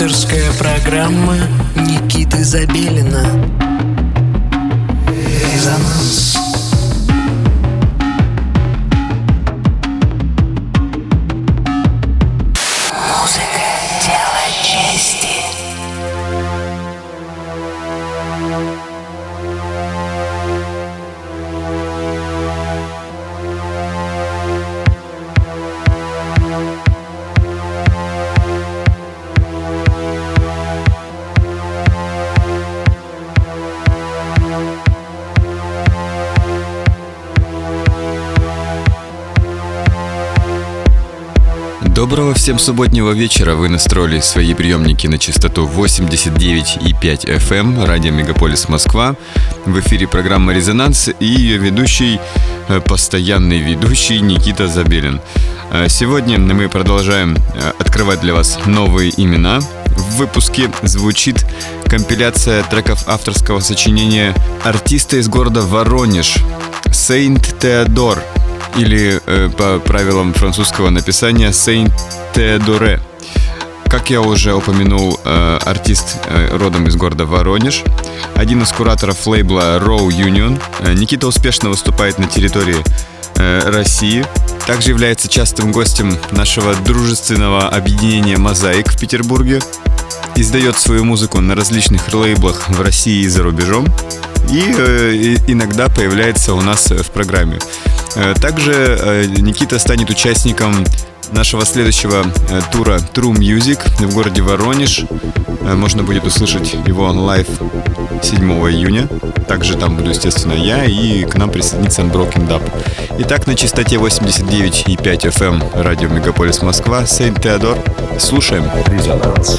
Авторская программа Никиты Забелина. Резонанс всем субботнего вечера. Вы настроили свои приемники на частоту 89,5 FM, эм, радио Мегаполис Москва. В эфире программа «Резонанс» и ее ведущий, э, постоянный ведущий Никита Забелин. Э, сегодня мы продолжаем э, открывать для вас новые имена. В выпуске звучит компиляция треков авторского сочинения артиста из города Воронеж, Сейнт Теодор – или э, по правилам французского написания Theodore. Как я уже упомянул, э, артист э, родом из города Воронеж, один из кураторов лейбла Row Union. Никита успешно выступает на территории России. Также является частым гостем нашего дружественного объединения «Мозаик» в Петербурге. Издает свою музыку на различных лейблах в России и за рубежом. И иногда появляется у нас в программе. Э, также э, Никита станет участником нашего следующего э, тура True Music в городе Воронеж. Можно будет услышать его live 7 июня. Также там буду, естественно, я, и к нам присоединится Unbroken Dub. Итак, на частоте 89,5 FM радио Мегаполис Москва, Saint Theodor. Слушаем. Резонанс.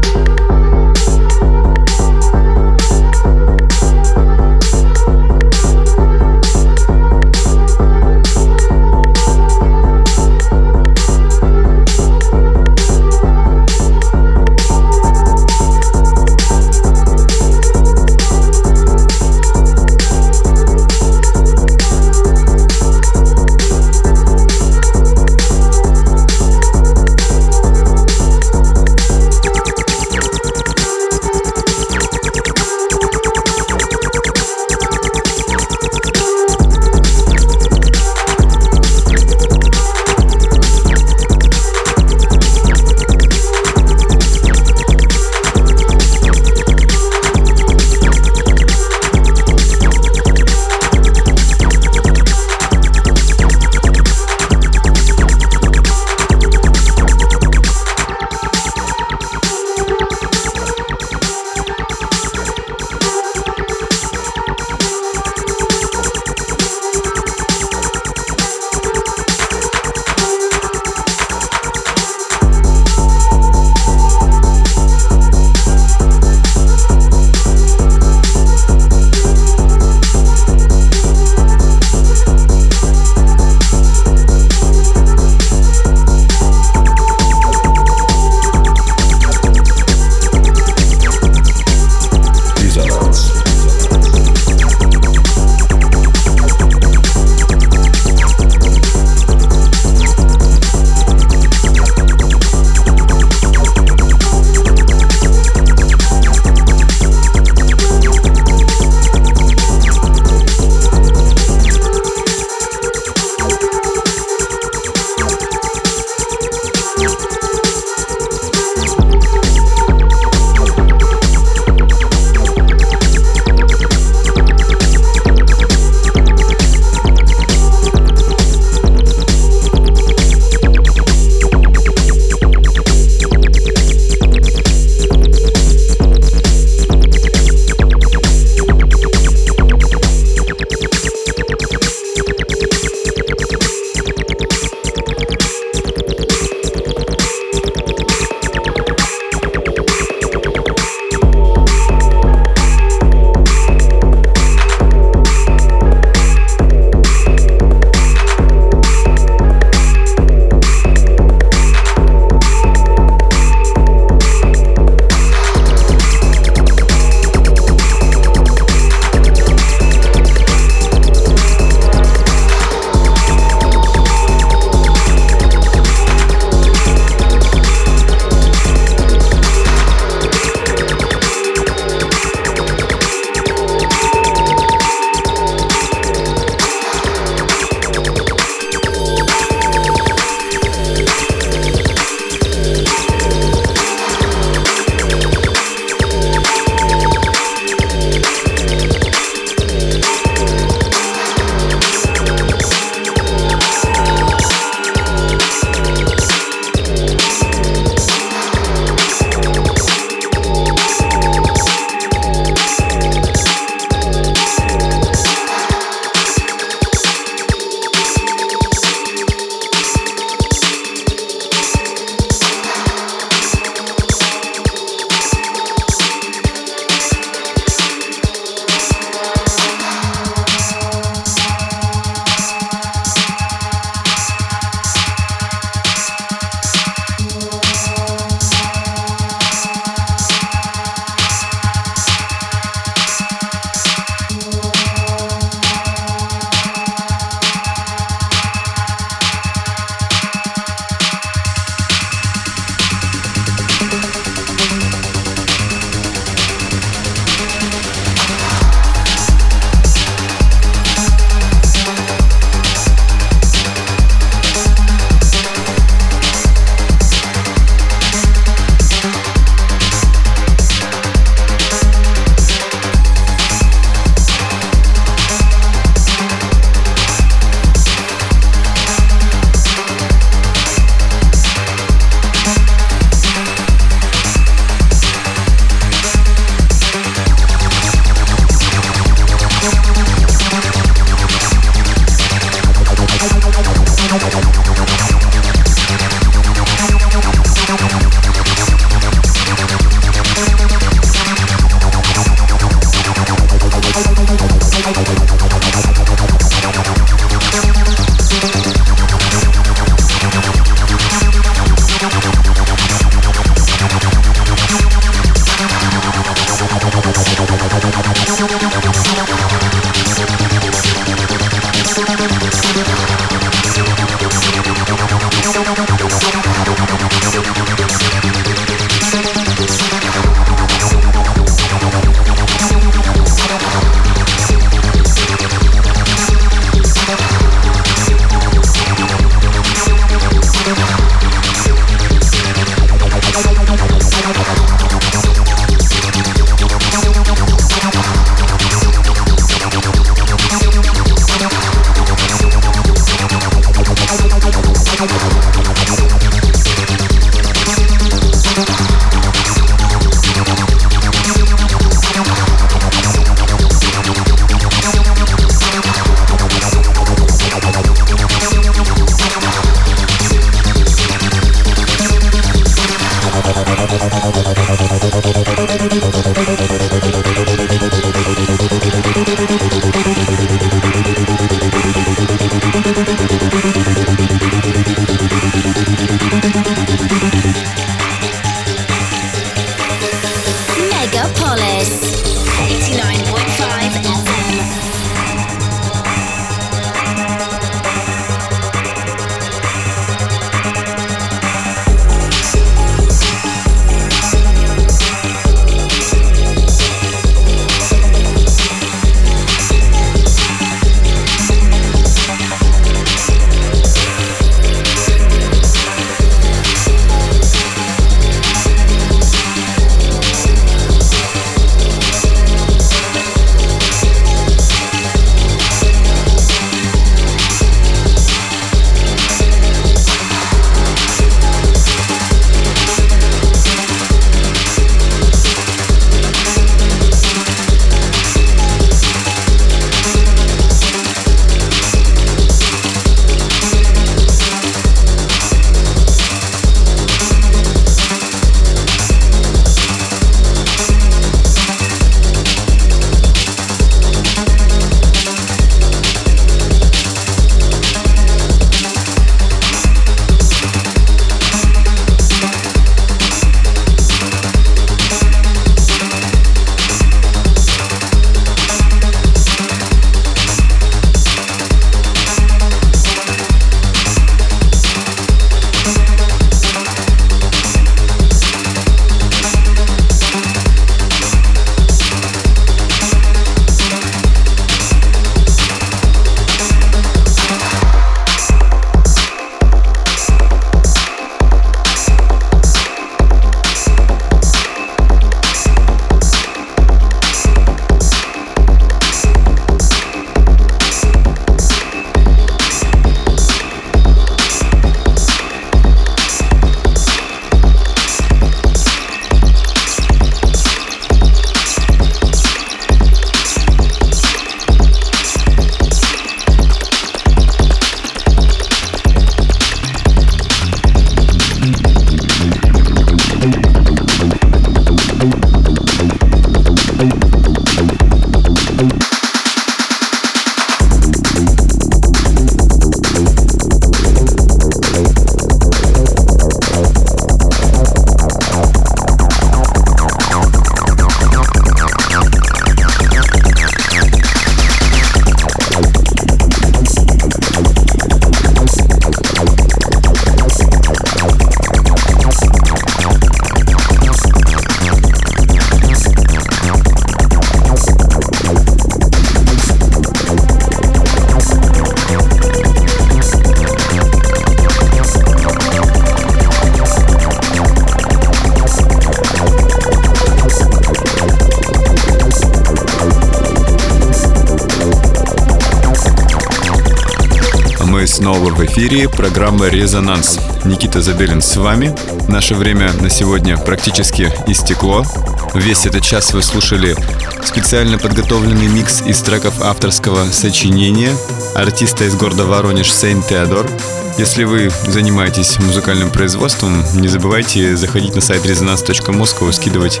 снова в эфире программа «Резонанс». Никита Забелин с вами. Наше время на сегодня практически истекло. Весь этот час вы слушали специально подготовленный микс из треков авторского сочинения артиста из города Воронеж Сейн Теодор. Если вы занимаетесь музыкальным производством, не забывайте заходить на сайт резонанс.москву, скидывать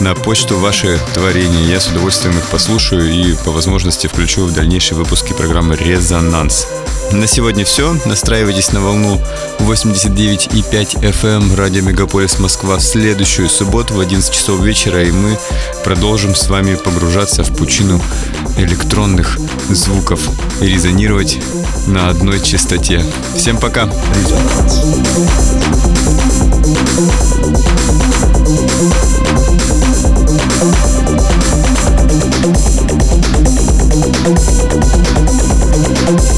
на почту ваши творения. Я с удовольствием их послушаю и по возможности включу в дальнейшие выпуски программы «Резонанс». На сегодня все. Настраивайтесь на волну 89,5 FM радио Мегаполис Москва в следующую субботу в 11 часов вечера, и мы продолжим с вами погружаться в пучину электронных звуков и резонировать на одной частоте. Всем пока! Música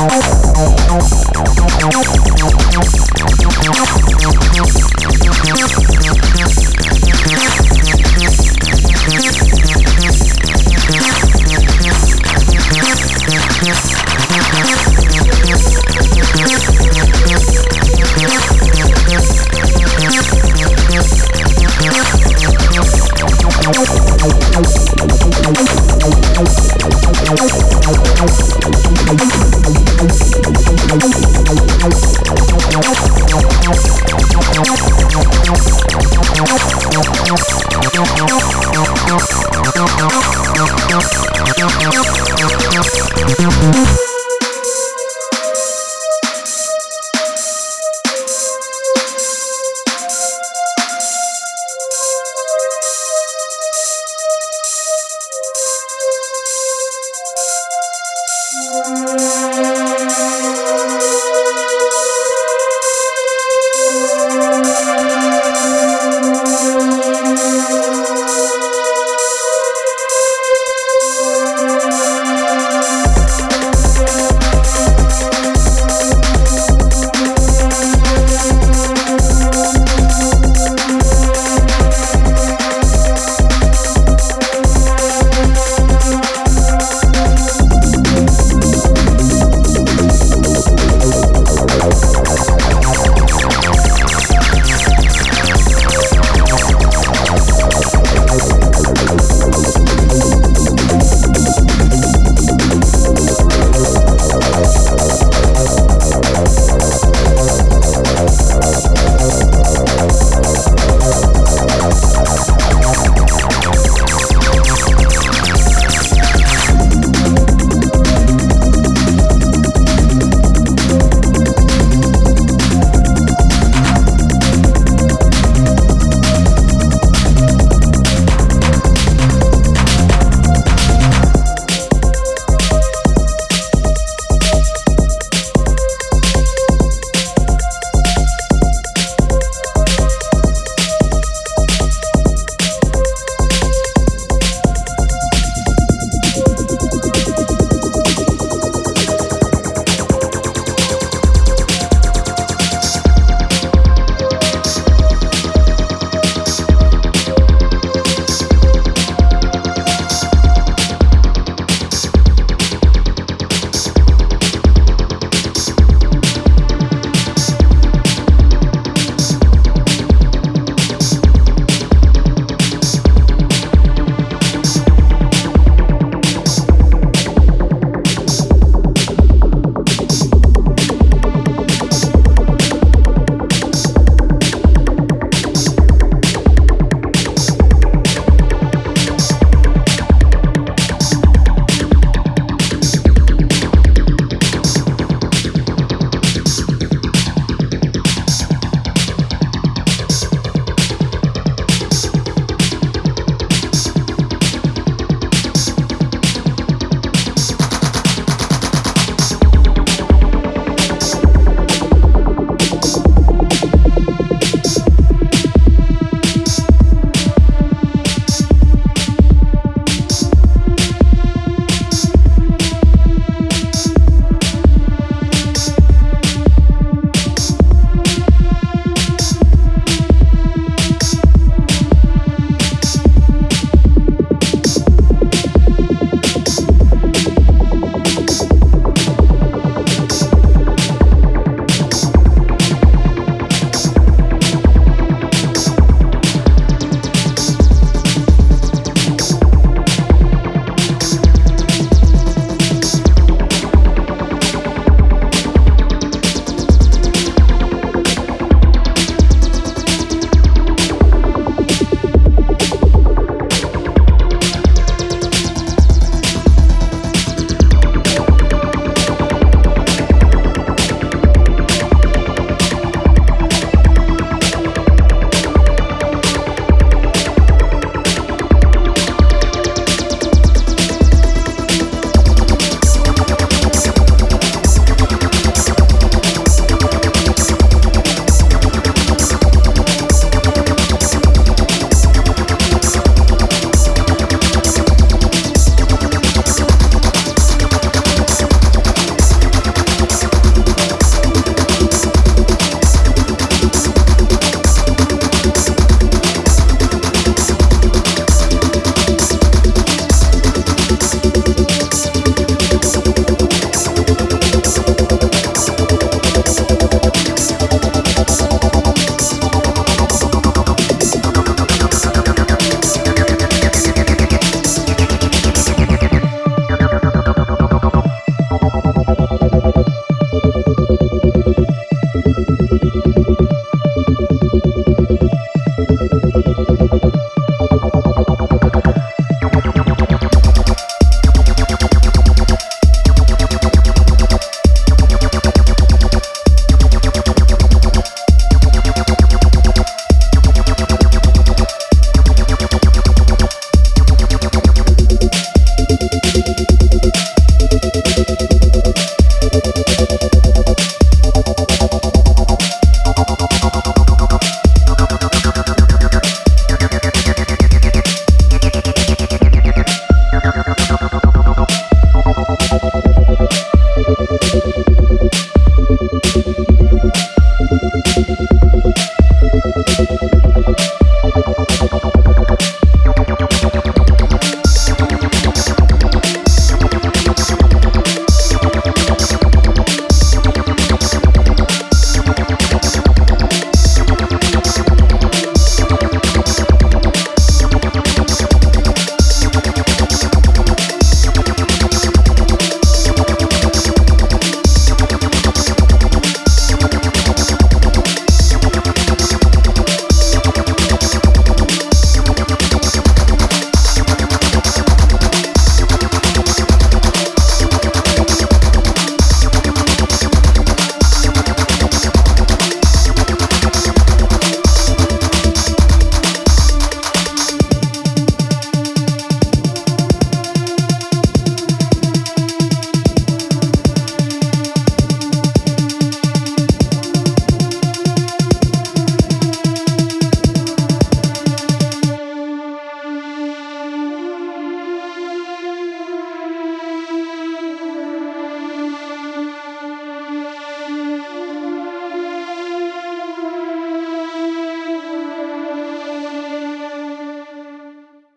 Thank you.